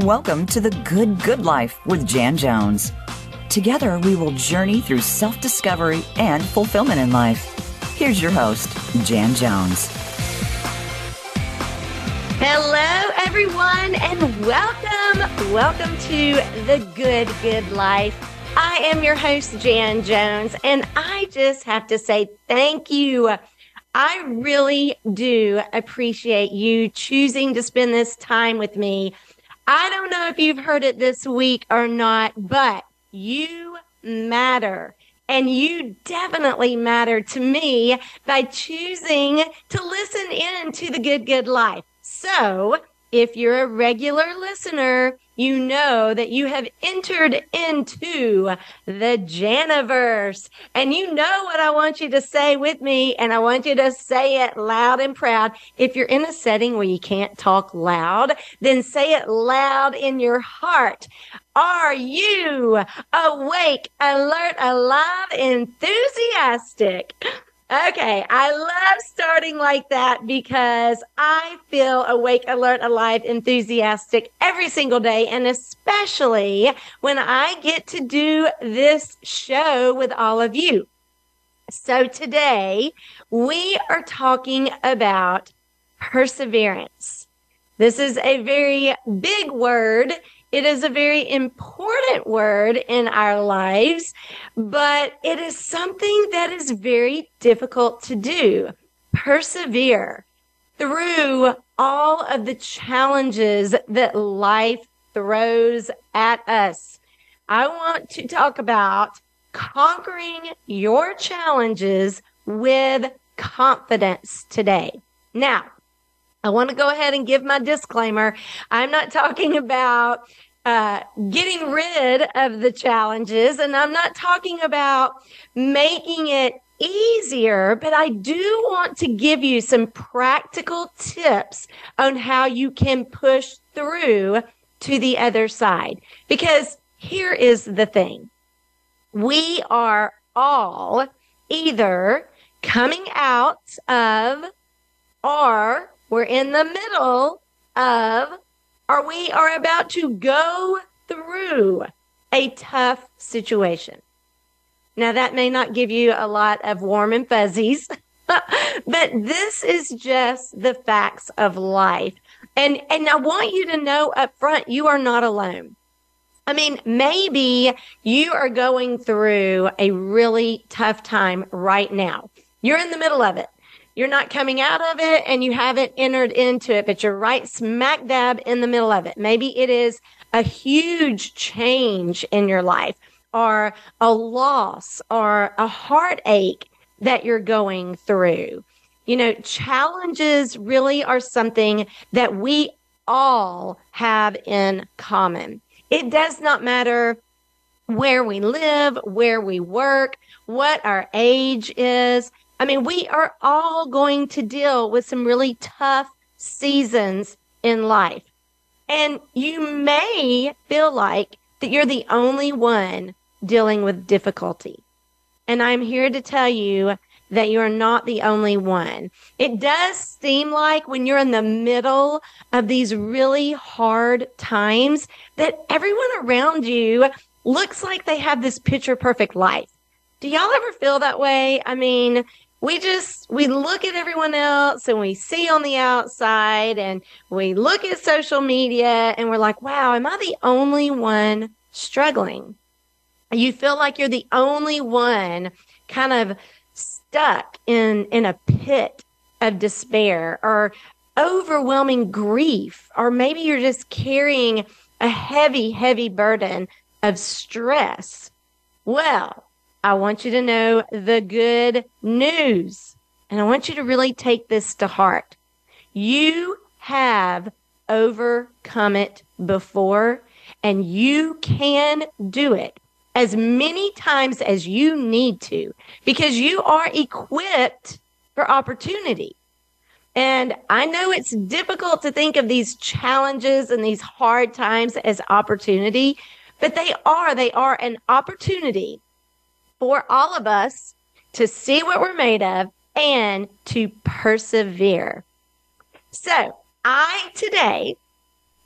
Welcome to the Good Good Life with Jan Jones. Together, we will journey through self discovery and fulfillment in life. Here's your host, Jan Jones. Hello, everyone, and welcome. Welcome to the Good Good Life. I am your host, Jan Jones, and I just have to say thank you. I really do appreciate you choosing to spend this time with me. I don't know if you've heard it this week or not, but you matter. And you definitely matter to me by choosing to listen in to the good, good life. So if you're a regular listener, you know that you have entered into the Janiverse. And you know what I want you to say with me, and I want you to say it loud and proud. If you're in a setting where you can't talk loud, then say it loud in your heart. Are you awake, alert, alive, enthusiastic? Okay, I love starting like that because I feel awake, alert, alive, enthusiastic every single day, and especially when I get to do this show with all of you. So today we are talking about perseverance. This is a very big word it is a very important word in our lives, but it is something that is very difficult to do. Persevere through all of the challenges that life throws at us. I want to talk about conquering your challenges with confidence today. Now, I want to go ahead and give my disclaimer. I'm not talking about uh, getting rid of the challenges, and I'm not talking about making it easier, but I do want to give you some practical tips on how you can push through to the other side. Because here is the thing we are all either coming out of or we're in the middle of, or we are about to go through a tough situation. Now, that may not give you a lot of warm and fuzzies, but this is just the facts of life. And, and I want you to know up front, you are not alone. I mean, maybe you are going through a really tough time right now. You're in the middle of it. You're not coming out of it and you haven't entered into it, but you're right smack dab in the middle of it. Maybe it is a huge change in your life or a loss or a heartache that you're going through. You know, challenges really are something that we all have in common. It does not matter where we live, where we work, what our age is. I mean, we are all going to deal with some really tough seasons in life. And you may feel like that you're the only one dealing with difficulty. And I'm here to tell you that you're not the only one. It does seem like when you're in the middle of these really hard times that everyone around you looks like they have this picture perfect life. Do y'all ever feel that way? I mean, we just we look at everyone else and we see on the outside and we look at social media and we're like wow am i the only one struggling? You feel like you're the only one kind of stuck in in a pit of despair or overwhelming grief or maybe you're just carrying a heavy heavy burden of stress. Well I want you to know the good news. And I want you to really take this to heart. You have overcome it before, and you can do it as many times as you need to because you are equipped for opportunity. And I know it's difficult to think of these challenges and these hard times as opportunity, but they are, they are an opportunity for all of us to see what we're made of and to persevere. So, I today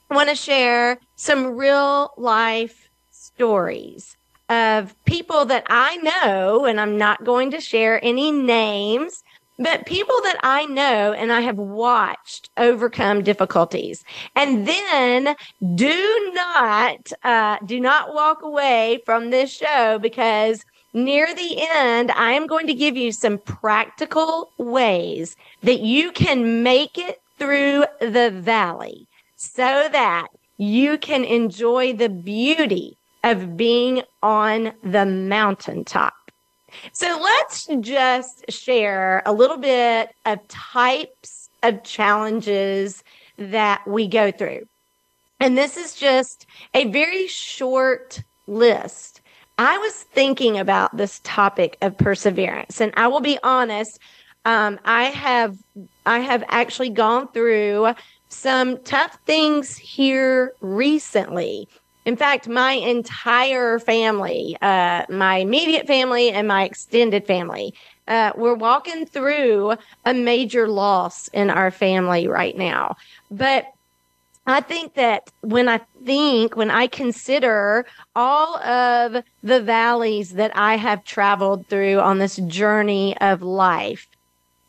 want to share some real life stories of people that I know, and I'm not going to share any names, but people that I know and I have watched overcome difficulties. And then do not, uh, do not walk away from this show because near the end, I am going to give you some practical ways that you can make it through the valley so that you can enjoy the beauty of being on the mountaintop. So let's just share a little bit of types of challenges that we go through. And this is just a very short list. I was thinking about this topic of perseverance, and I will be honest. Um, I have I have actually gone through some tough things here recently. In fact, my entire family, uh, my immediate family and my extended family, uh, we're walking through a major loss in our family right now. But I think that when I think, when I consider all of the valleys that I have traveled through on this journey of life,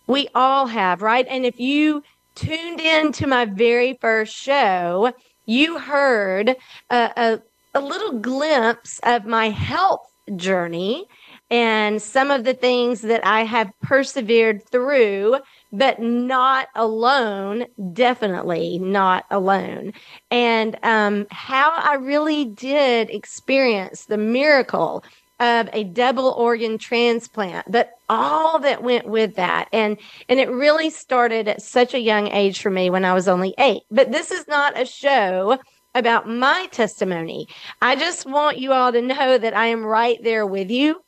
we all have, right? And if you tuned in to my very first show, you heard a, a, a little glimpse of my health journey and some of the things that I have persevered through, but not alone, definitely not alone. And um, how I really did experience the miracle of a double organ transplant, but all that went with that. And, and it really started at such a young age for me when I was only eight. But this is not a show about my testimony. I just want you all to know that I am right there with you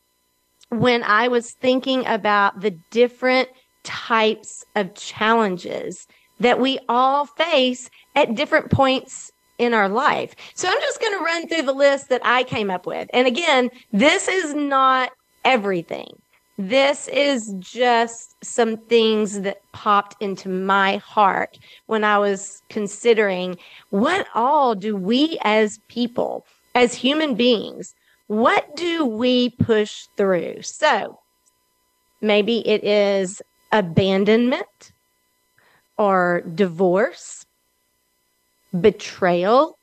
when I was thinking about the different types of challenges that we all face at different points in our life. So I'm just going to run through the list that I came up with. And again, this is not everything. This is just some things that popped into my heart when I was considering what all do we as people, as human beings, what do we push through? So maybe it is abandonment or divorce betrayal,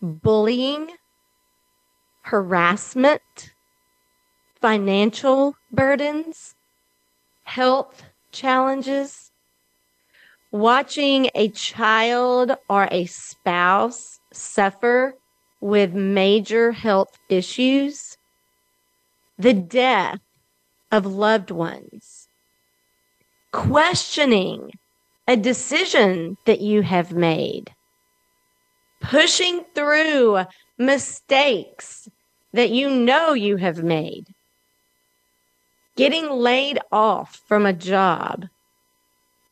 bullying, harassment, financial burdens, health challenges, watching a child or a spouse suffer with major health issues, the death of loved ones, questioning a decision that you have made, pushing through mistakes that you know you have made, getting laid off from a job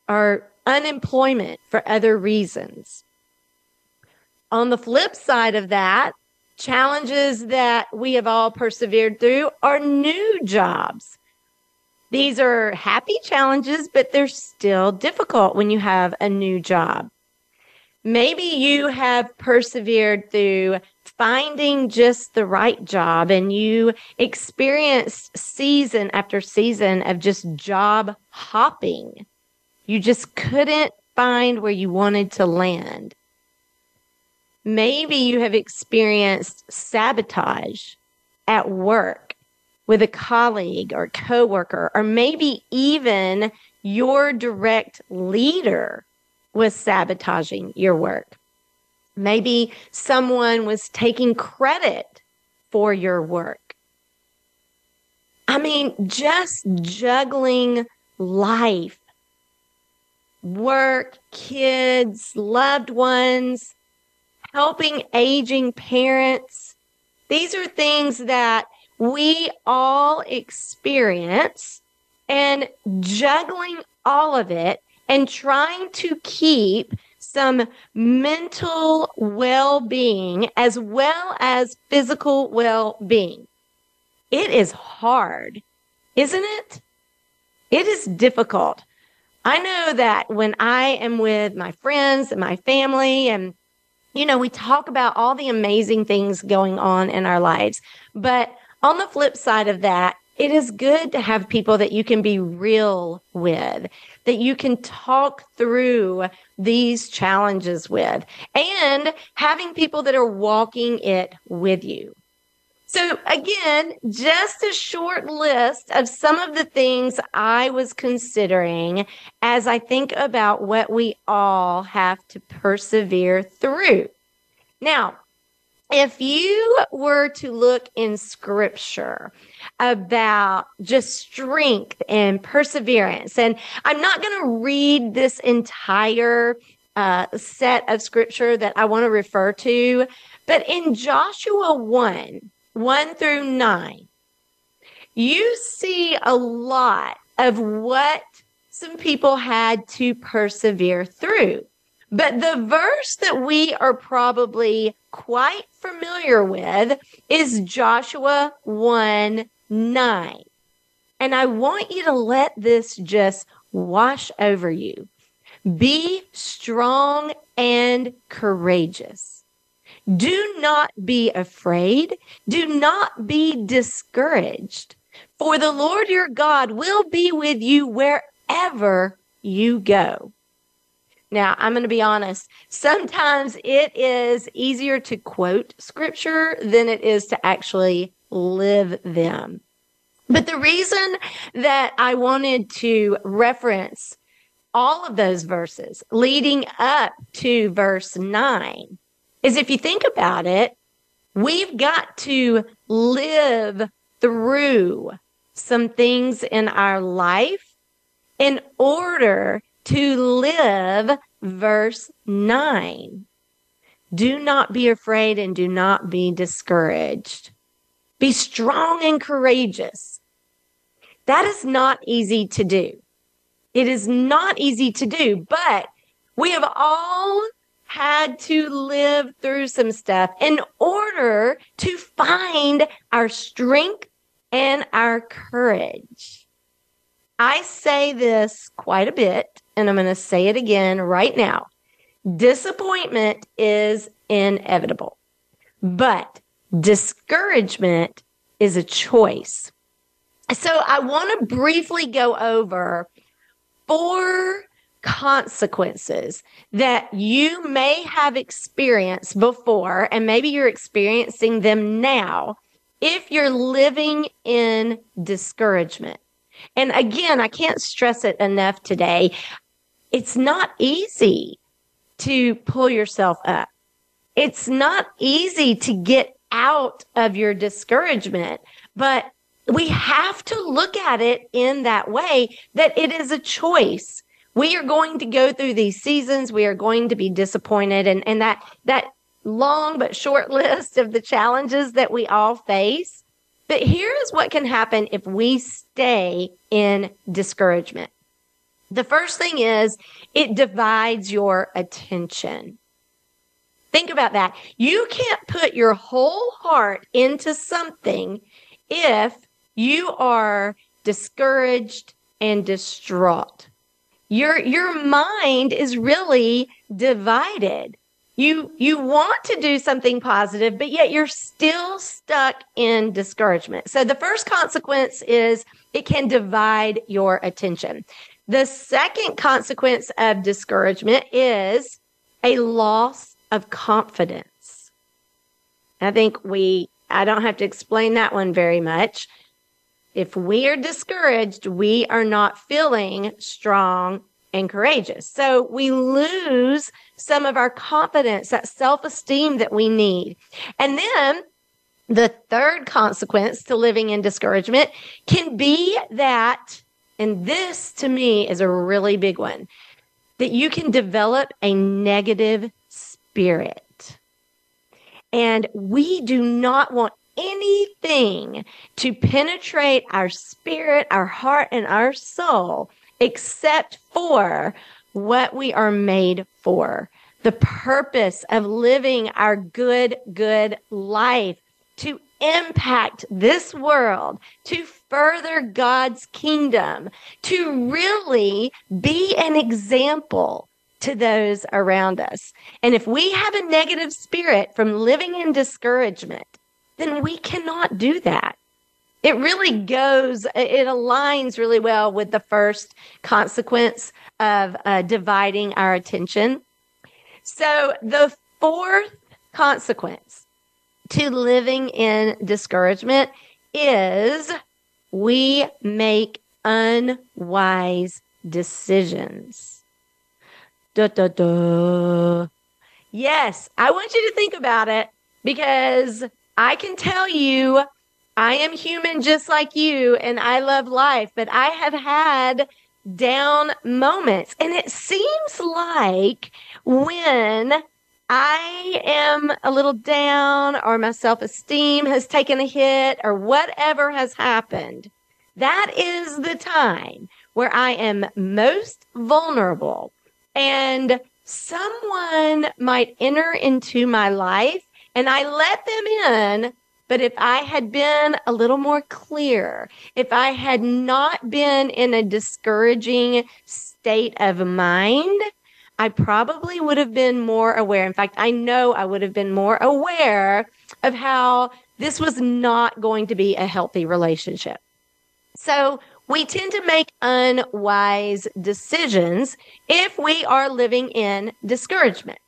or unemployment for other reasons. On the flip side of that, challenges that we have all persevered through are new jobs these are happy challenges, but they're still difficult when you have a new job. Maybe you have persevered through finding just the right job and you experienced season after season of just job hopping. You just couldn't find where you wanted to land. Maybe you have experienced sabotage at work with a colleague or coworker, or maybe even your direct leader was sabotaging your work. Maybe someone was taking credit for your work. I mean, just juggling life, work, kids, loved ones, helping aging parents. These are things that we all experience and juggling all of it and trying to keep some mental well being as well as physical well being. It is hard, isn't it? It is difficult. I know that when I am with my friends and my family and you know, we talk about all the amazing things going on in our lives, but on the flip side of that, it is good to have people that you can be real with, that you can talk through these challenges with, and having people that are walking it with you. So again, just a short list of some of the things I was considering as I think about what we all have to persevere through. Now, if you were to look in scripture about just strength and perseverance, and I'm not going to read this entire uh, set of scripture that I want to refer to, but in Joshua 1, 1 through 9, you see a lot of what some people had to persevere through. But the verse that we are probably quite familiar with is Joshua 1 9. And I want you to let this just wash over you. Be strong and courageous. Do not be afraid. Do not be discouraged. For the Lord your God will be with you wherever you go. Now, I'm going to be honest. Sometimes it is easier to quote scripture than it is to actually live them. But the reason that I wanted to reference all of those verses leading up to verse nine is if you think about it, we've got to live through some things in our life in order to live verse 9. Do not be afraid and do not be discouraged. Be strong and courageous. That is not easy to do. It is not easy to do, but we have all had to live through some stuff in order to find our strength and our courage. I say this quite a bit, and I'm going to say it again right now. Disappointment is inevitable, but discouragement is a choice. So I want to briefly go over four consequences that you may have experienced before, and maybe you're experiencing them now if you're living in discouragement. And again, I can't stress it enough today. It's not easy to pull yourself up. It's not easy to get out of your discouragement, but we have to look at it in that way that it is a choice we are going to go through these seasons. We are going to be disappointed and, and that, that long but short list of the challenges that we all face. But here is what can happen if we stay in discouragement. The first thing is it divides your attention. Think about that. You can't put your whole heart into something if you are discouraged and distraught your your mind is really divided you you want to do something positive but yet you're still stuck in discouragement. So the first consequence is it can divide your attention. The second consequence of discouragement is a loss of confidence. I think we i don't have to explain that one very much. If we are discouraged, we are not feeling strong and courageous. So we lose some of our confidence, that self esteem that we need. And then the third consequence to living in discouragement can be that, and this to me is a really big one, that you can develop a negative spirit. And we do not want anything to penetrate our spirit, our heart, and our soul except for what we are made for. The purpose of living our good, good life to impact this world, to further God's kingdom, to really be an example to those around us. And if we have a negative spirit from living in discouragement, then we cannot do that. It really goes, it aligns really well with the first consequence of uh, dividing our attention. So the fourth consequence to living in discouragement is we make unwise decisions. Da, da, da. Yes, I want you to think about it because I can tell you I am human just like you and I love life, but I have had down moments. And it seems like when I am a little down or my self esteem has taken a hit or whatever has happened, that is the time where I am most vulnerable and someone might enter into my life and I let them in. But if I had been a little more clear, if I had not been in a discouraging state of mind, I probably would have been more aware. In fact, I know I would have been more aware of how this was not going to be a healthy relationship. So we tend to make unwise decisions if we are living in discouragement.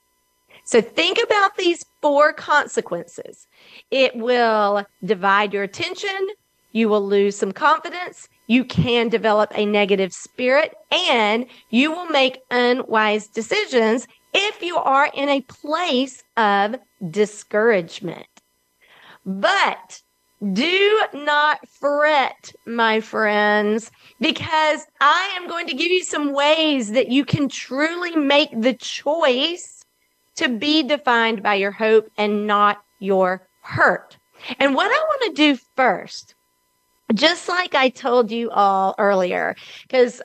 So think about these four consequences. It will divide your attention. You will lose some confidence you can develop a negative spirit and you will make unwise decisions if you are in a place of discouragement. But do not fret, my friends, because I am going to give you some ways that you can truly make the choice to be defined by your hope and not your hurt. And what I want to do first just like I told you all earlier, because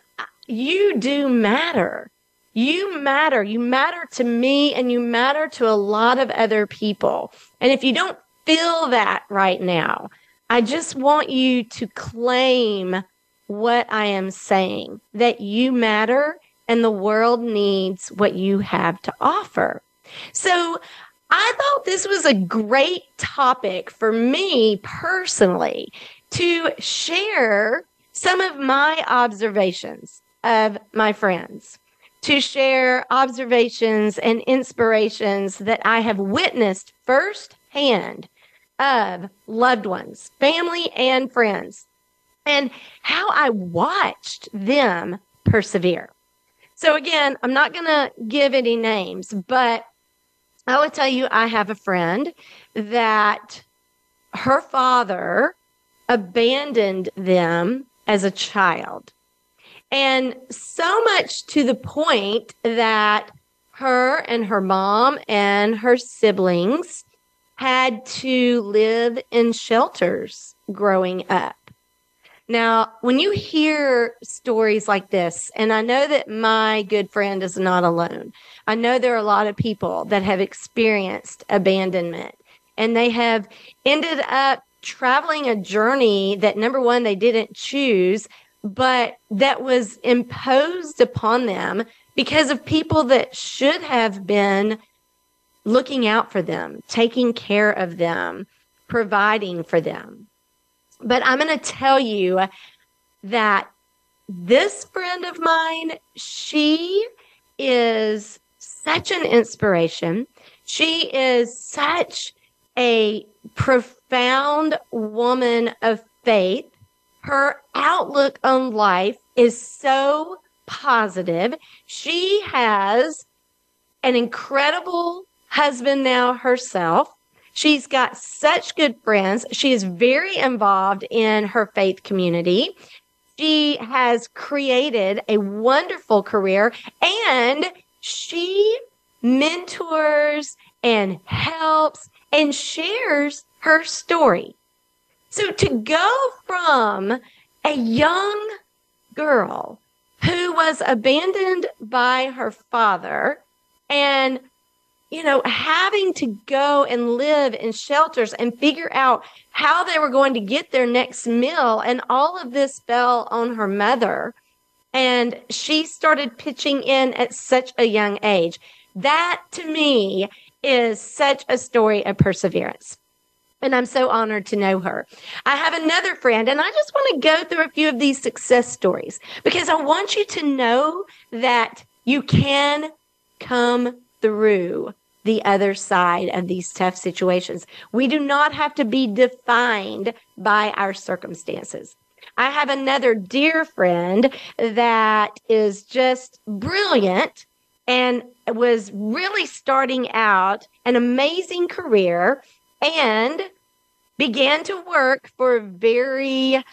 you do matter. You matter. You matter to me and you matter to a lot of other people. And if you don't feel that right now, I just want you to claim what I am saying that you matter and the world needs what you have to offer. So I thought this was a great topic for me personally to share some of my observations of my friends, to share observations and inspirations that I have witnessed firsthand of loved ones, family, and friends, and how I watched them persevere. So, again, I'm not going to give any names, but I will tell you I have a friend that her father abandoned them as a child. And so much to the point that her and her mom and her siblings had to live in shelters growing up. Now, when you hear stories like this, and I know that my good friend is not alone, I know there are a lot of people that have experienced abandonment and they have ended up traveling a journey that number one, they didn't choose, but that was imposed upon them because of people that should have been looking out for them, taking care of them, providing for them. But I'm going to tell you that this friend of mine, she is such an inspiration. She is such a profound woman of faith. Her outlook on life is so positive. She has an incredible husband now herself. She's got such good friends. She is very involved in her faith community. She has created a wonderful career and she mentors and helps and shares her story. So to go from a young girl who was abandoned by her father and you know, having to go and live in shelters and figure out how they were going to get their next meal. And all of this fell on her mother. And she started pitching in at such a young age. That to me is such a story of perseverance. And I'm so honored to know her. I have another friend, and I just want to go through a few of these success stories because I want you to know that you can come through the other side of these tough situations. We do not have to be defined by our circumstances. I have another dear friend that is just brilliant and was really starting out an amazing career and began to work for a very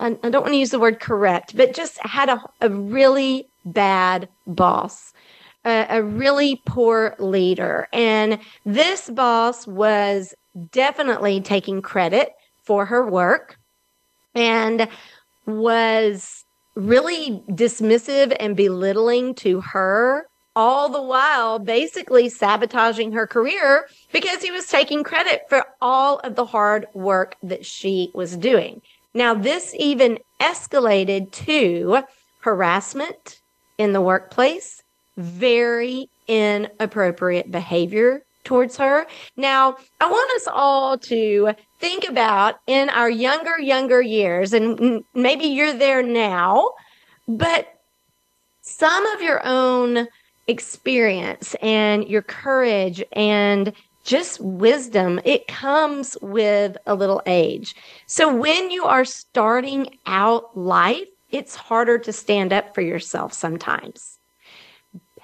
I don't want to use the word correct, but just had a, a really bad boss, a, a really poor leader. And this boss was definitely taking credit for her work and was really dismissive and belittling to her all the while basically sabotaging her career because he was taking credit for all of the hard work that she was doing. Now, this even escalated to harassment in the workplace, very inappropriate behavior towards her. Now, I want us all to think about in our younger, younger years, and maybe you're there now, but some of your own experience and your courage and just wisdom, it comes with a little age. So when you are starting out life, it's harder to stand up for yourself sometimes.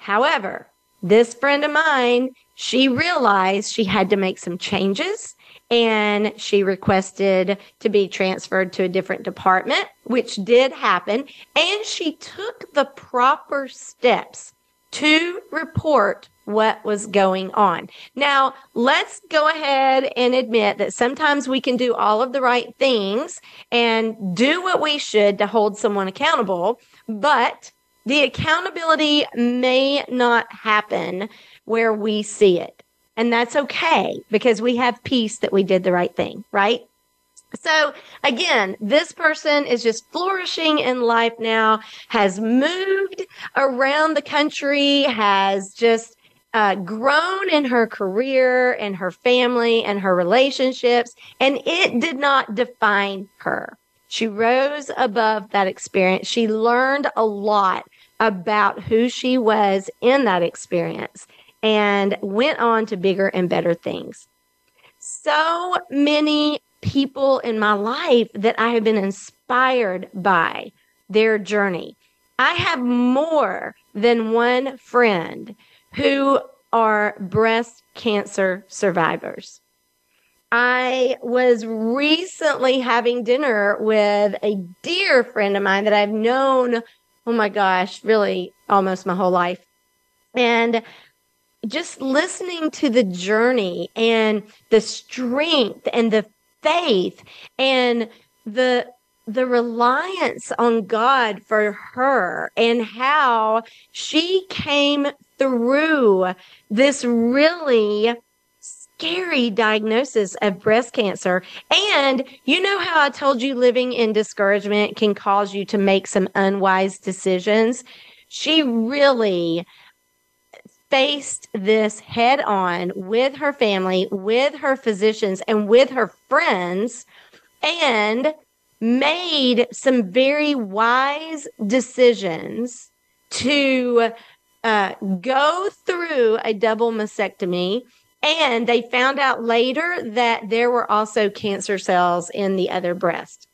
However, this friend of mine, she realized she had to make some changes and she requested to be transferred to a different department, which did happen. And she took the proper steps to report what was going on. Now, let's go ahead and admit that sometimes we can do all of the right things and do what we should to hold someone accountable, but the accountability may not happen where we see it. And that's okay because we have peace that we did the right thing, right? So again, this person is just flourishing in life now, has moved around the country, has just uh, grown in her career and her family and her relationships, and it did not define her. She rose above that experience. She learned a lot about who she was in that experience and went on to bigger and better things. So many people in my life that I have been inspired by their journey. I have more than one friend who are breast cancer survivors. I was recently having dinner with a dear friend of mine that I've known, oh my gosh, really almost my whole life. And just listening to the journey and the strength and the faith and the the reliance on God for her and how she came through this really scary diagnosis of breast cancer. And you know how I told you living in discouragement can cause you to make some unwise decisions? She really faced this head on with her family, with her physicians, and with her friends, and made some very wise decisions to uh, go through a double mastectomy. And they found out later that there were also cancer cells in the other breast.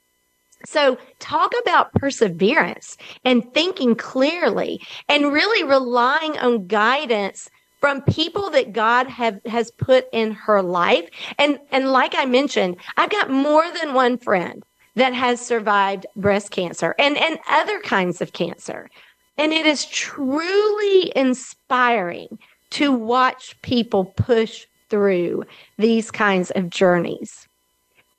So talk about perseverance and thinking clearly and really relying on guidance from people that God have, has put in her life. And, and like I mentioned, I've got more than one friend that has survived breast cancer and, and other kinds of cancer. And it is truly inspiring to watch people push through these kinds of journeys.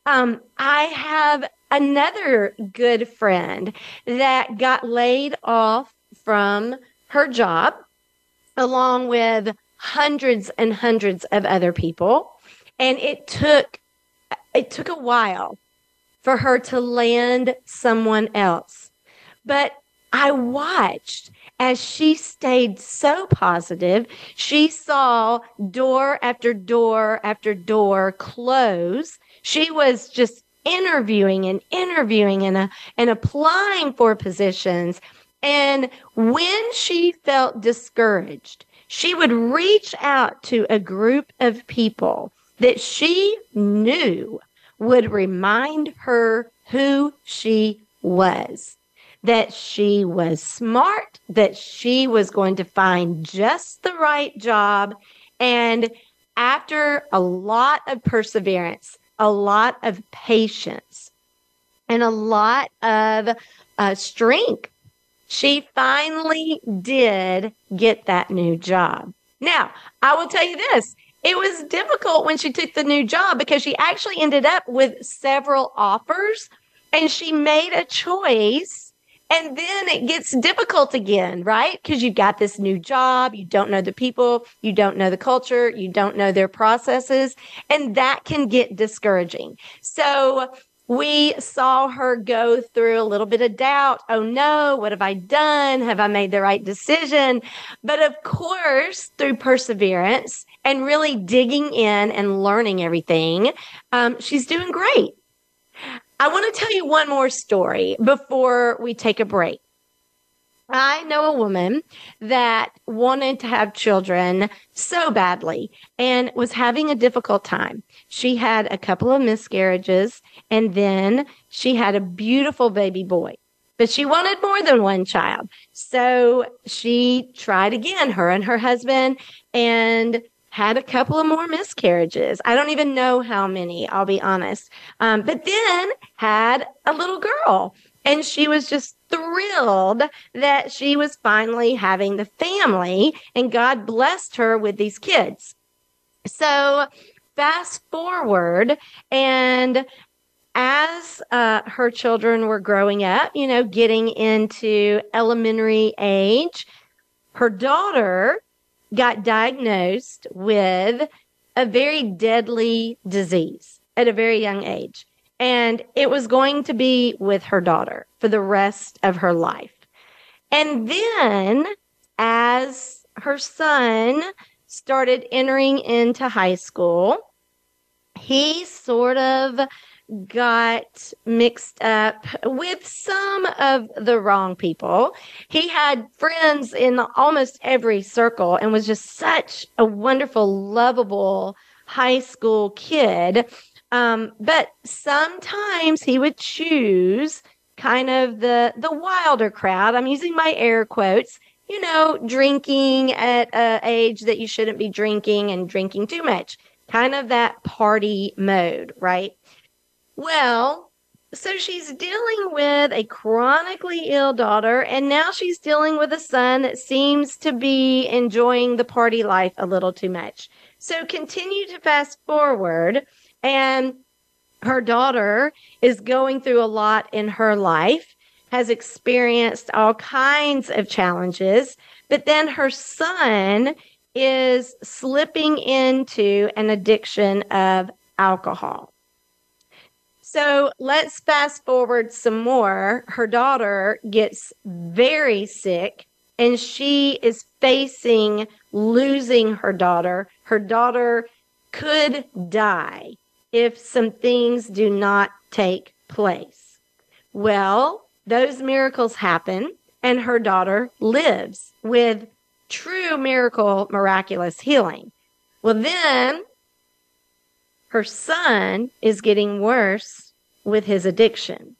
Um, I have another good friend that got laid off from her job along with hundreds and hundreds of other people and it took it took a while for her to land someone else but I watched as she stayed so positive. She saw door after door after door close. She was just interviewing and interviewing and, uh, and applying for positions. And when she felt discouraged, she would reach out to a group of people that she knew would remind her who she was that she was smart, that she was going to find just the right job. And after a lot of perseverance, a lot of patience, and a lot of uh, strength, she finally did get that new job. Now, I will tell you this it was difficult when she took the new job because she actually ended up with several offers and she made a choice. And then it gets difficult again, right? Because you've got this new job, you don't know the people, you don't know the culture, you don't know their processes, and that can get discouraging. So we saw her go through a little bit of doubt. Oh no, what have I done? Have I made the right decision? But of course, through perseverance and really digging in and learning everything, um, she's doing great. I want to tell you one more story before we take a break. I know a woman that wanted to have children so badly and was having a difficult time. She had a couple of miscarriages and then she had a beautiful baby boy. But she wanted more than one child. So she tried again, her and her husband, and had a couple of more miscarriages. I don't even know how many, I'll be honest. Um, but then had a little girl. And she was just thrilled that she was finally having the family, and God blessed her with these kids. So, fast forward, and as uh, her children were growing up, you know, getting into elementary age, her daughter got diagnosed with a very deadly disease at a very young age. And it was going to be with her daughter for the rest of her life. And then as her son started entering into high school, he sort of got mixed up with some of the wrong people. He had friends in almost every circle and was just such a wonderful, lovable high school kid. Um, but sometimes he would choose kind of the the wilder crowd. I'm using my air quotes. You know, drinking at a age that you shouldn't be drinking and drinking too much. Kind of that party mode, right? Well, so she's dealing with a chronically ill daughter, and now she's dealing with a son that seems to be enjoying the party life a little too much. So continue to fast forward, and her daughter is going through a lot in her life, has experienced all kinds of challenges, but then her son is slipping into an addiction of alcohol. So let's fast forward some more. Her daughter gets very sick and she is facing losing her daughter. Her daughter could die if some things do not take place. Well, those miracles happen and her daughter lives with true miracle, miraculous healing. Well, then her son is getting worse with his addiction.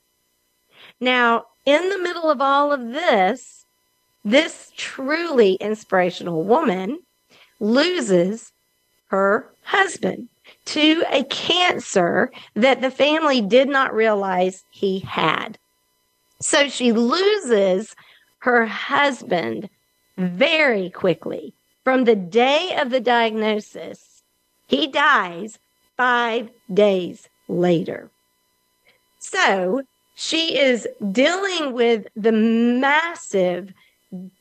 Now, in the middle of all of this, this truly inspirational woman loses her husband to a cancer that the family did not realize he had. So she loses her husband very quickly. From the day of the diagnosis, he dies five days later. So she is dealing with the massive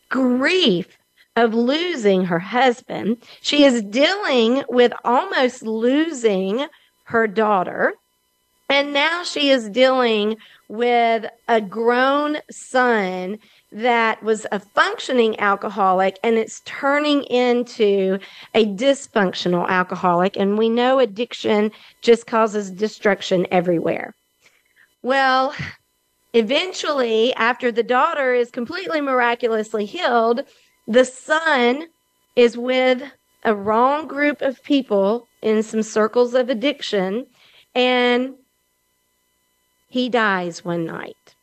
grief of losing her husband. She is dealing with almost losing her daughter. And now she is dealing with a grown son that was a functioning alcoholic and it's turning into a dysfunctional alcoholic. And we know addiction just causes destruction everywhere. Well, eventually, after the daughter is completely miraculously healed, the son is with a wrong group of people in some circles of addiction and he dies one night.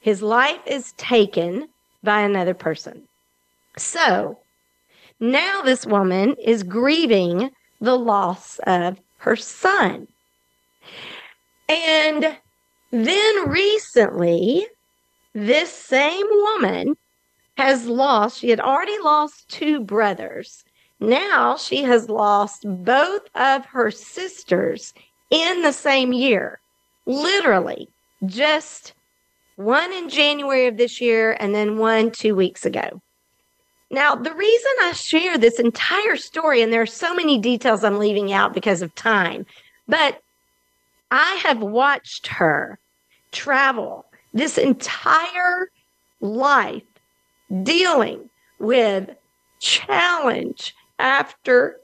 His life is taken by another person. So now this woman is grieving the loss of her son. And then recently, this same woman has lost, she had already lost two brothers. Now she has lost both of her sisters in the same year. Literally, just one in January of this year and then one two weeks ago. Now, the reason I share this entire story, and there are so many details I'm leaving out because of time, but I have watched her travel this entire life dealing with challenge after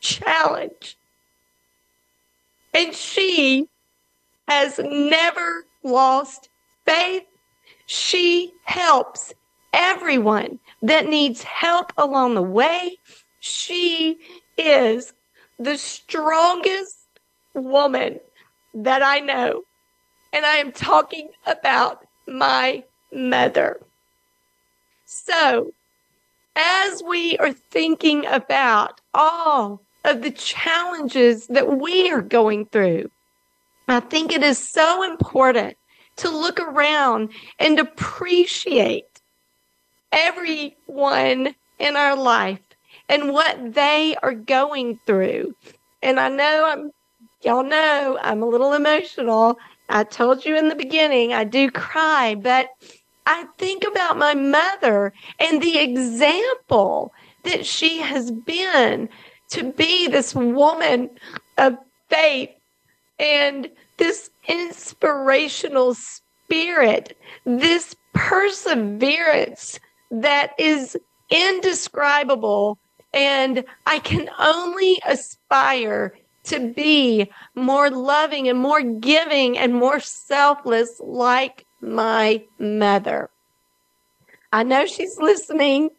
challenge. And she has never lost faith. She helps everyone that needs help along the way. She is the strongest woman that I know. And I am talking about my mother. So, as we are thinking about all of the challenges that we are going through, I think it is so important to look around and appreciate everyone in our life and what they are going through. And I know I'm, y'all know I'm a little emotional. I told you in the beginning, I do cry, but I think about my mother and the example that she has been to be this woman of faith and this inspirational spirit, this perseverance that is indescribable. And I can only aspire to be more loving and more giving and more selfless like my mother. I know she's listening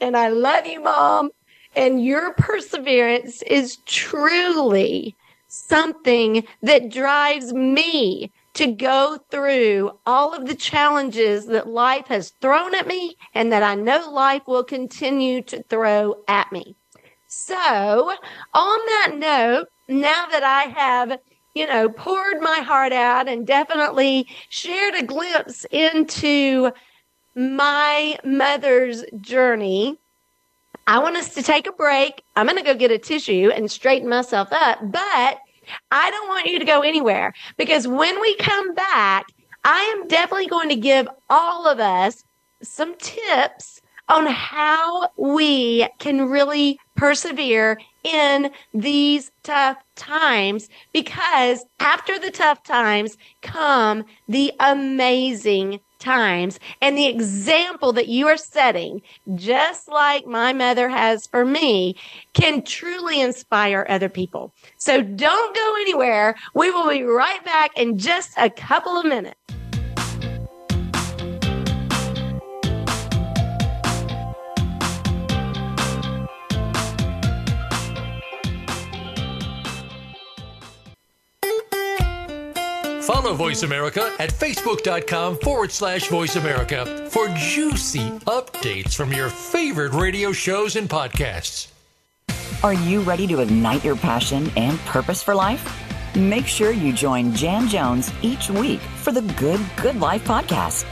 and I love you, mom. And your perseverance is truly something that drives me to go through all of the challenges that life has thrown at me and that I know life will continue to throw at me. So, on that note, now that I have, you know, poured my heart out and definitely shared a glimpse into my mother's journey, I want us to take a break. I'm going to go get a tissue and straighten myself up, but I don't want you to go anywhere because when we come back, I am definitely going to give all of us some tips on how we can really persevere in these tough times because after the tough times come the amazing times. And the example that you are setting, just like my mother has for me, can truly inspire other people. So don't go anywhere. We will be right back in just a couple of minutes. Follow Voice America at facebook.com forward slash voice America for juicy updates from your favorite radio shows and podcasts. Are you ready to ignite your passion and purpose for life? Make sure you join Jan Jones each week for the Good Good Life podcast.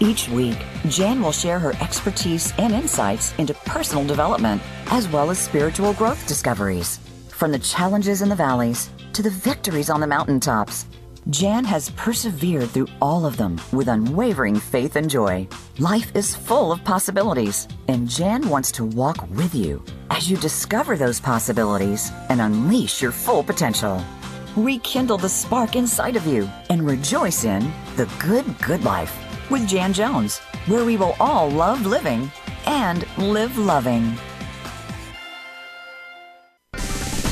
Each week, Jan will share her expertise and insights into personal development as well as spiritual growth discoveries. From the challenges in the valleys to the victories on the mountaintops, Jan has persevered through all of them with unwavering faith and joy. Life is full of possibilities, and Jan wants to walk with you as you discover those possibilities and unleash your full potential. Rekindle the spark inside of you and rejoice in the good, good life with Jan Jones. where we will all love living and live loving.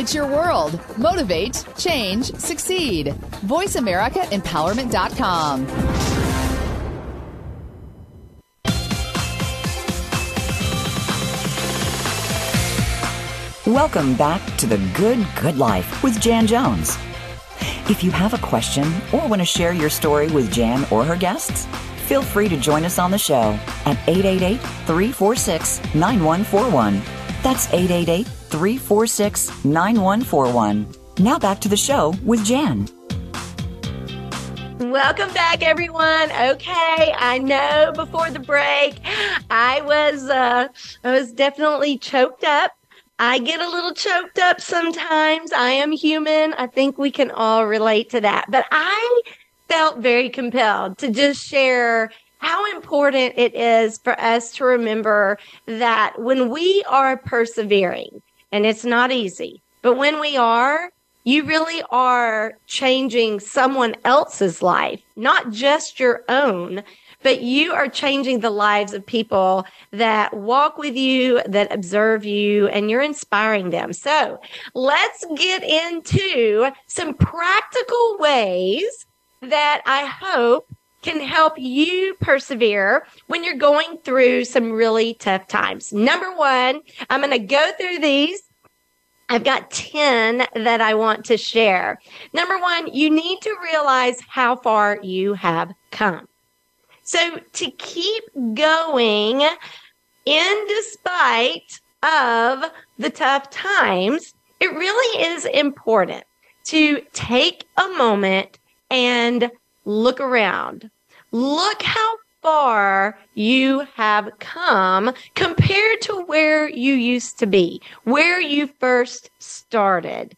It's your world. Motivate, change, succeed. VoiceAmericaEmpowerment.com. Welcome back to the Good Good Life with Jan Jones. If you have a question or want to share your story with Jan or her guests, feel free to join us on the show at 888 346 9141. That's 888 346 9141. Now back to the show with Jan. Welcome back, everyone. Okay, I know before the break, I was uh, I was definitely choked up. I get a little choked up sometimes. I am human. I think we can all relate to that. But I felt very compelled to just share how important it is for us to remember that when we are persevering, and it's not easy, but when we are, you really are changing someone else's life, not just your own, but you are changing the lives of people that walk with you, that observe you, and you're inspiring them. So let's get into some practical ways that I hope can help you persevere when you're going through some really tough times. Number one, I'm going to go through these I've got 10 that I want to share. Number one, you need to realize how far you have come. So to keep going in despite of the tough times, it really is important to take a moment and look around. Look how far you have come compared to where you used to be, where you first started.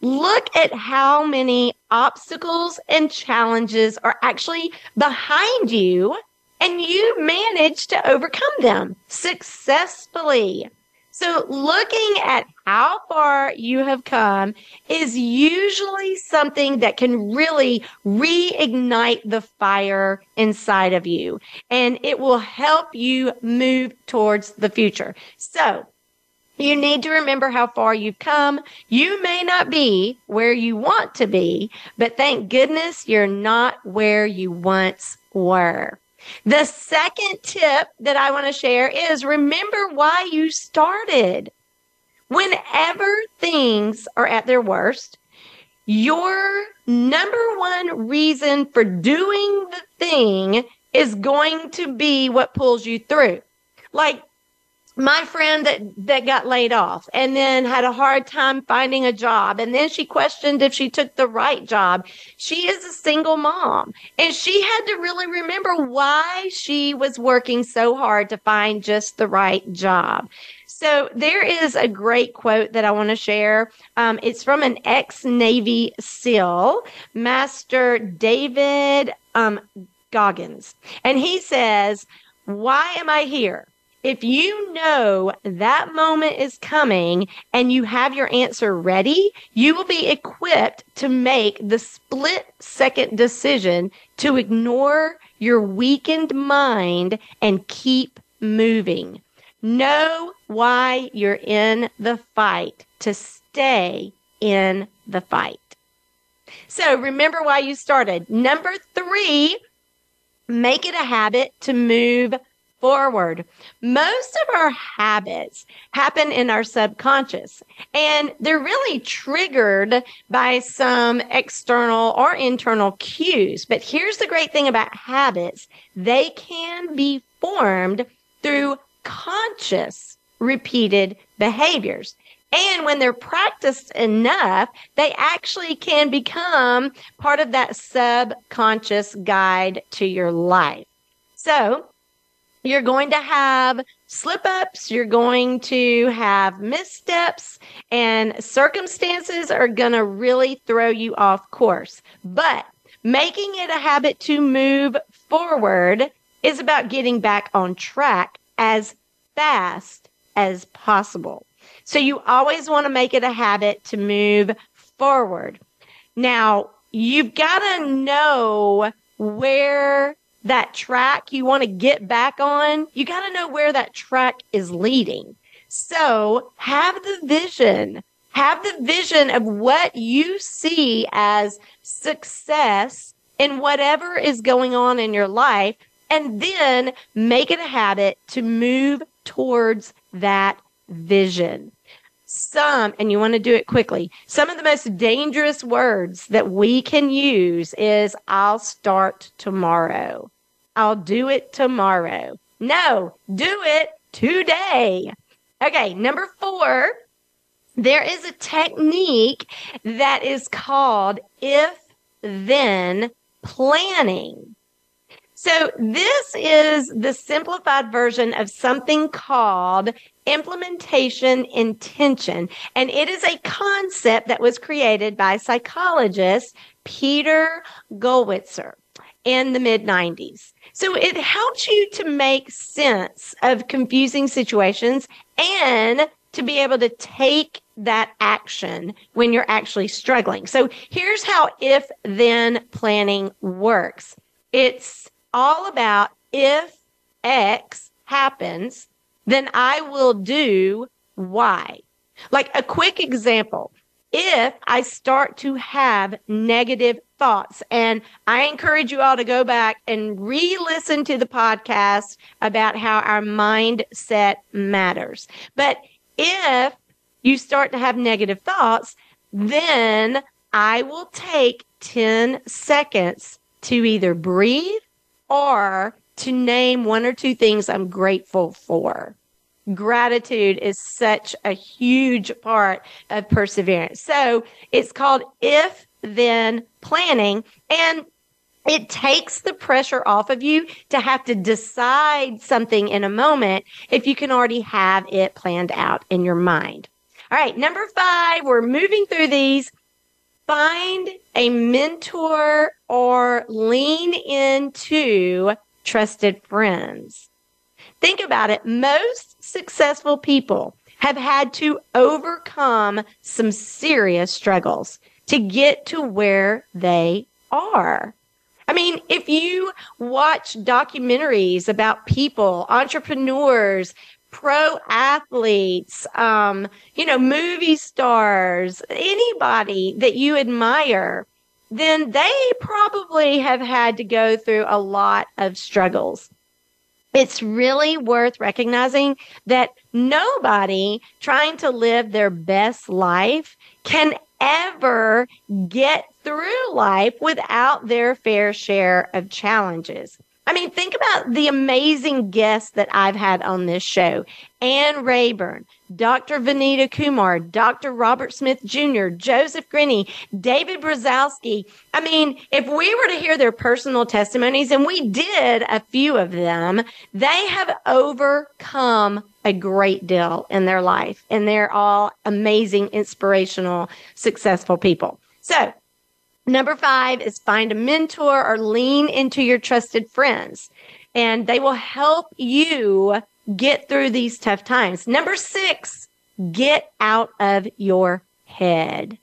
Look at how many obstacles and challenges are actually behind you and you managed to overcome them successfully. So looking at how far you have come is usually something that can really reignite the fire inside of you and it will help you move towards the future. So you need to remember how far you've come. You may not be where you want to be, but thank goodness you're not where you once were. The second tip that I want to share is remember why you started. Whenever things are at their worst, your number one reason for doing the thing is going to be what pulls you through. Like my friend that, that got laid off and then had a hard time finding a job. And then she questioned if she took the right job. She is a single mom and she had to really remember why she was working so hard to find just the right job. So there is a great quote that I want to share. Um, it's from an ex Navy SEAL, Master David um, Goggins. And he says, Why am I here? If you know that moment is coming and you have your answer ready, you will be equipped to make the split second decision to ignore your weakened mind and keep moving. Know why you're in the fight to stay in the fight. So remember why you started. Number three, make it a habit to move forward. Most of our habits happen in our subconscious and they're really triggered by some external or internal cues. But here's the great thing about habits. They can be formed through conscious repeated behaviors. And when they're practiced enough, they actually can become part of that subconscious guide to your life. So you're going to have slip ups, you're going to have missteps, and circumstances are going to really throw you off course. But making it a habit to move forward is about getting back on track as fast as possible. So you always want to make it a habit to move forward. Now, you've got to know where that track you want to get back on. You got to know where that track is leading. So have the vision, have the vision of what you see as success in whatever is going on in your life. And then make it a habit to move towards that vision. Some, and you want to do it quickly, some of the most dangerous words that we can use is, I'll start tomorrow. I'll do it tomorrow. No, do it today. Okay, number four, there is a technique that is called if then planning. So this is the simplified version of something called implementation intention. And it is a concept that was created by psychologist Peter Gollwitzer in the mid 90s. So it helps you to make sense of confusing situations and to be able to take that action when you're actually struggling. So here's how if then planning works. It's all about if X happens, then I will do Y. Like a quick example. If I start to have negative thoughts, and I encourage you all to go back and re listen to the podcast about how our mindset matters. But if you start to have negative thoughts, then I will take 10 seconds to either breathe or to name one or two things I'm grateful for. Gratitude is such a huge part of perseverance. So it's called if then planning and it takes the pressure off of you to have to decide something in a moment if you can already have it planned out in your mind. All right, number five, we're moving through these find a mentor or lean into trusted friends. Think about it. Most successful people have had to overcome some serious struggles to get to where they are. I mean, if you watch documentaries about people, entrepreneurs, pro athletes, um, you know, movie stars, anybody that you admire, then they probably have had to go through a lot of struggles. It's really worth recognizing that nobody trying to live their best life can ever get through life without their fair share of challenges. I mean, think about the amazing guests that I've had on this show. Anne Rayburn, Dr. Vanita Kumar, Dr. Robert Smith Jr., Joseph Grenny, David Brzezowski. I mean, if we were to hear their personal testimonies, and we did a few of them, they have overcome a great deal in their life, and they're all amazing, inspirational, successful people. So Number five is find a mentor or lean into your trusted friends, and they will help you get through these tough times. Number six, get out of your head.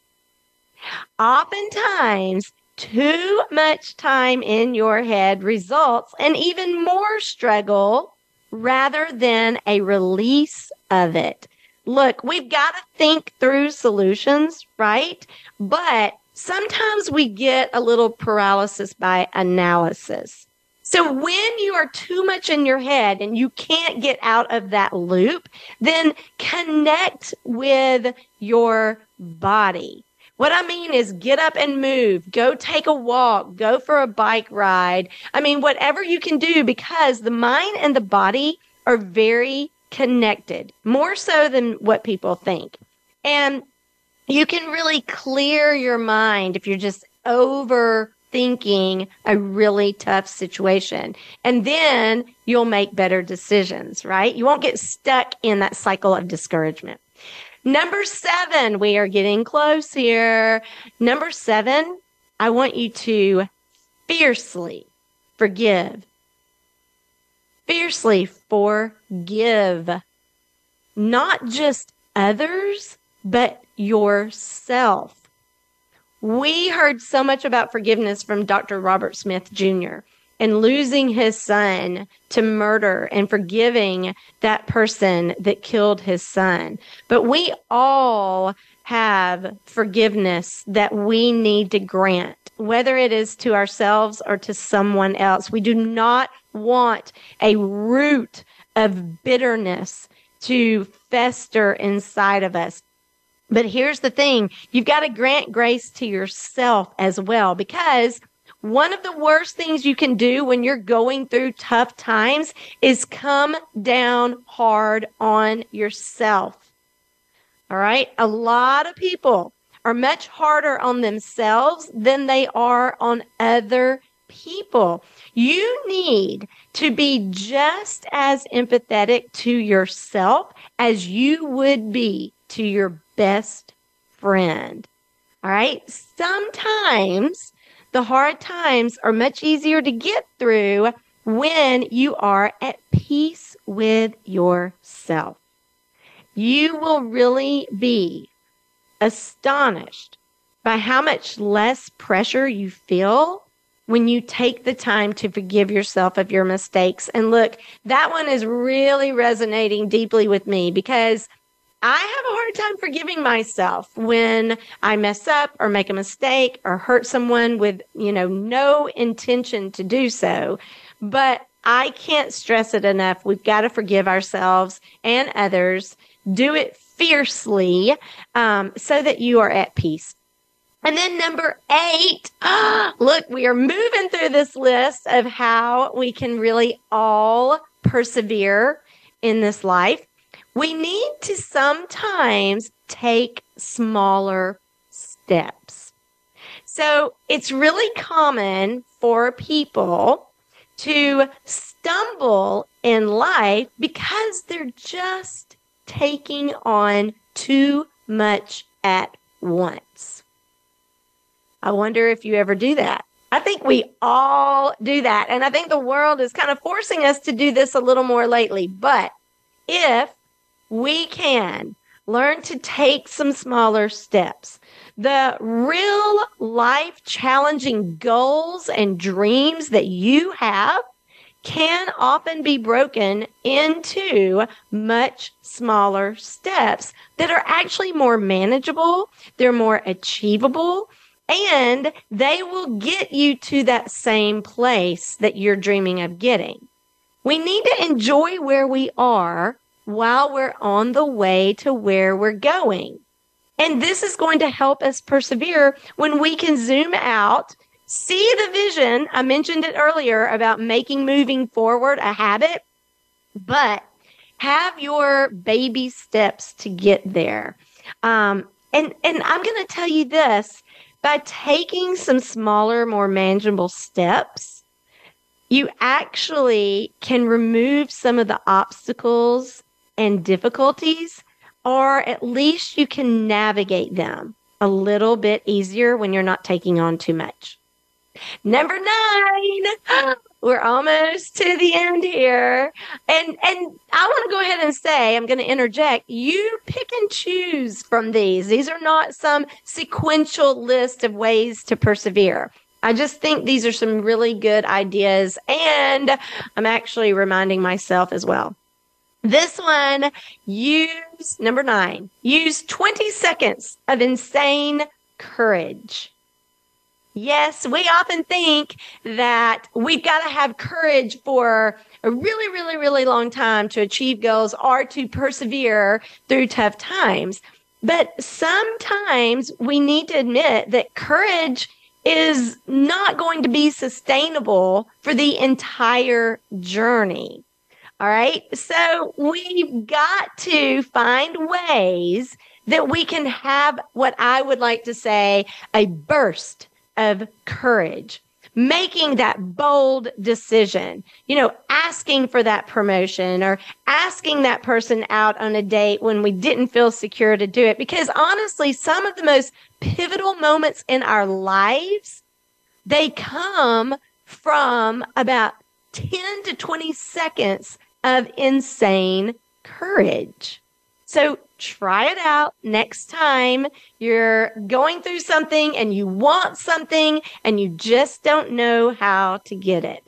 Oftentimes, too much time in your head results in even more struggle rather than a release of it. Look, we've got to think through solutions, right? But sometimes we get a little paralysis by analysis. So when you are too much in your head and you can't get out of that loop, then connect with your body. What I mean is get up and move, go take a walk, go for a bike ride. I mean, whatever you can do because the mind and the body are very connected, more so than what people think. And you can really clear your mind if you're just overthinking a really tough situation. And then you'll make better decisions, right? You won't get stuck in that cycle of discouragement. Number seven, we are getting close here. Number seven, I want you to fiercely forgive. Fiercely forgive. Not just others, but yourself. We heard so much about forgiveness from Dr. Robert Smith Jr and losing his son to murder and forgiving that person that killed his son. But we all have forgiveness that we need to grant, whether it is to ourselves or to someone else. We do not want a root of bitterness to fester inside of us. But here's the thing you've got to grant grace to yourself as well because one of the worst things you can do when you're going through tough times is come down hard on yourself. All right. A lot of people are much harder on themselves than they are on other people. You need to be just as empathetic to yourself as you would be to your best friend. All right. Sometimes the hard times are much easier to get through when you are at peace with yourself. You will really be astonished by how much less pressure you feel when you take the time to forgive yourself of your mistakes. And look, that one is really resonating deeply with me because I have a hard time forgiving myself when I mess up or make a mistake or hurt someone with, you know, no intention to do so. But I can't stress it enough. We've got to forgive ourselves and others. Do it fiercely um, so that you are at peace. And then number eight, look, we are moving through this list of how we can really all persevere in this life we need to sometimes take smaller steps. So it's really common for people to stumble in life because they're just taking on too much at once. I wonder if you ever do that. I think we all do that. And I think the world is kind of forcing us to do this a little more lately. But if we can learn to take some smaller steps. The real life challenging goals and dreams that you have can often be broken into much smaller steps that are actually more manageable, they're more achievable, and they will get you to that same place that you're dreaming of getting. We need to enjoy where we are while we're on the way to where we're going. And this is going to help us persevere when we can zoom out, see the vision. I mentioned it earlier about making moving forward a habit, but have your baby steps to get there. Um, and, and I'm going to tell you this by taking some smaller, more manageable steps, you actually can remove some of the obstacles and difficulties, or at least you can navigate them a little bit easier when you're not taking on too much. Number nine, we're almost to the end here. And and I want to go ahead and say, I'm going to interject, you pick and choose from these. These are not some sequential list of ways to persevere. I just think these are some really good ideas. And I'm actually reminding myself as well this one, use number nine, use 20 seconds of insane courage. Yes, we often think that we've got to have courage for a really, really, really long time to achieve goals or to persevere through tough times. But sometimes we need to admit that courage is not going to be sustainable for the entire journey. All right. So we've got to find ways that we can have what I would like to say a burst of courage, making that bold decision, you know, asking for that promotion or asking that person out on a date when we didn't feel secure to do it. Because honestly, some of the most pivotal moments in our lives, they come from about 10 to 20 seconds of insane courage. So try it out next time you're going through something and you want something and you just don't know how to get it.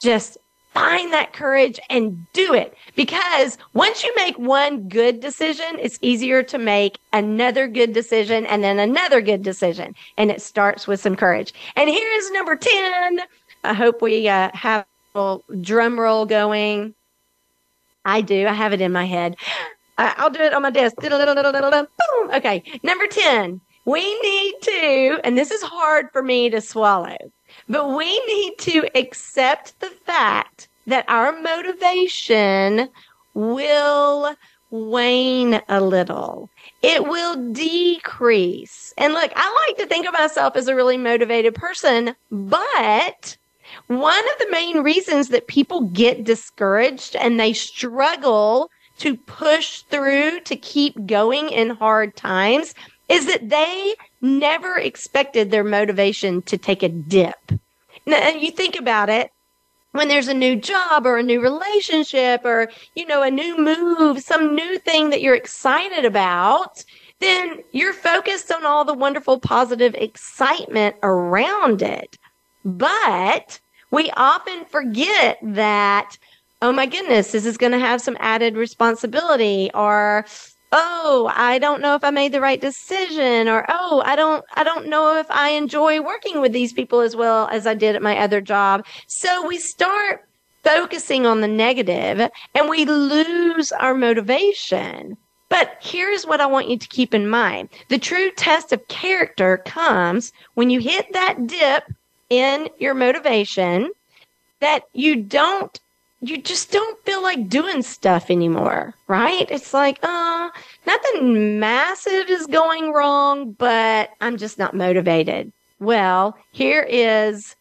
Just find that courage and do it because once you make one good decision, it's easier to make another good decision and then another good decision. And it starts with some courage. And here is number 10. I hope we uh, have a drum roll going. I do. I have it in my head. I'll do it on my desk. Boom. Okay. Number 10. We need to, and this is hard for me to swallow, but we need to accept the fact that our motivation will wane a little. It will decrease. And look, I like to think of myself as a really motivated person, but one of the main reasons that people get discouraged and they struggle to push through to keep going in hard times is that they never expected their motivation to take a dip. Now, you think about it, when there's a new job or a new relationship or, you know, a new move, some new thing that you're excited about, then you're focused on all the wonderful positive excitement around it. But we often forget that oh my goodness, this is going to have some added responsibility or, oh, I don't know if I made the right decision or, oh, I don't, I don't know if I enjoy working with these people as well as I did at my other job. So we start focusing on the negative and we lose our motivation. But here's what I want you to keep in mind. The true test of character comes when you hit that dip in your motivation that you don't you just don't feel like doing stuff anymore, right? It's like, uh, nothing massive is going wrong, but I'm just not motivated. Well, here is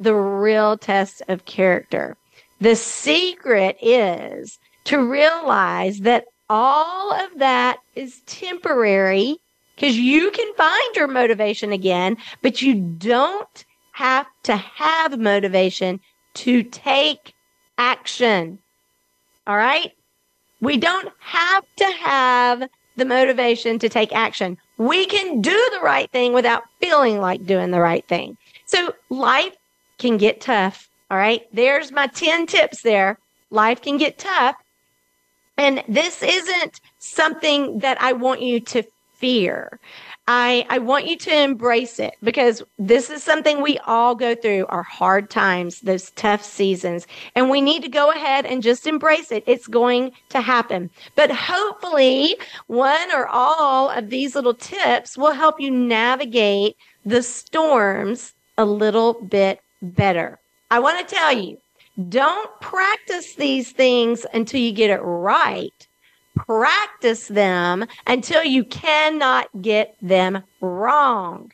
the real test of character. The secret is to realize that all of that is temporary because you can find your motivation again, but you don't have to have motivation to take action. All right. We don't have to have the motivation to take action. We can do the right thing without feeling like doing the right thing. So life can get tough. All right. There's my 10 tips there. Life can get tough. And this isn't something that I want you to fear. I, I want you to embrace it because this is something we all go through our hard times, those tough seasons, and we need to go ahead and just embrace it. It's going to happen. But hopefully, one or all of these little tips will help you navigate the storms a little bit better. I want to tell you, don't practice these things until you get it right practice them until you cannot get them wrong.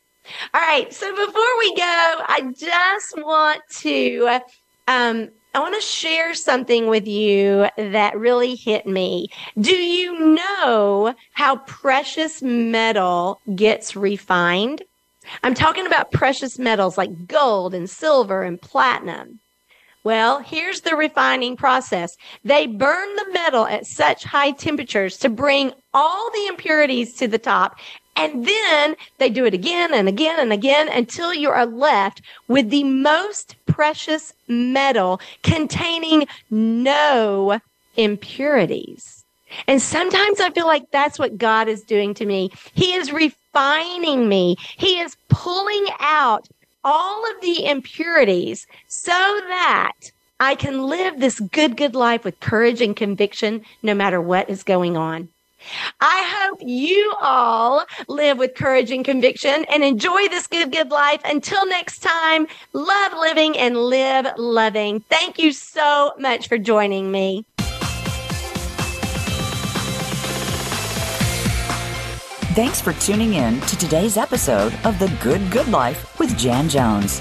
All right. So before we go, I just want to, um, I want to share something with you that really hit me. Do you know how precious metal gets refined? I'm talking about precious metals like gold and silver and platinum. Well, here's the refining process. They burn the metal at such high temperatures to bring all the impurities to the top. And then they do it again and again and again until you are left with the most precious metal containing no impurities. And sometimes I feel like that's what God is doing to me. He is refining me. He is pulling out all of the impurities so that I can live this good, good life with courage and conviction no matter what is going on. I hope you all live with courage and conviction and enjoy this good, good life. Until next time, love living and live loving. Thank you so much for joining me. Thanks for tuning in to today's episode of The Good Good Life with Jan Jones.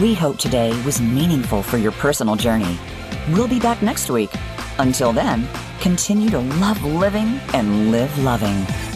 We hope today was meaningful for your personal journey. We'll be back next week. Until then, continue to love living and live loving.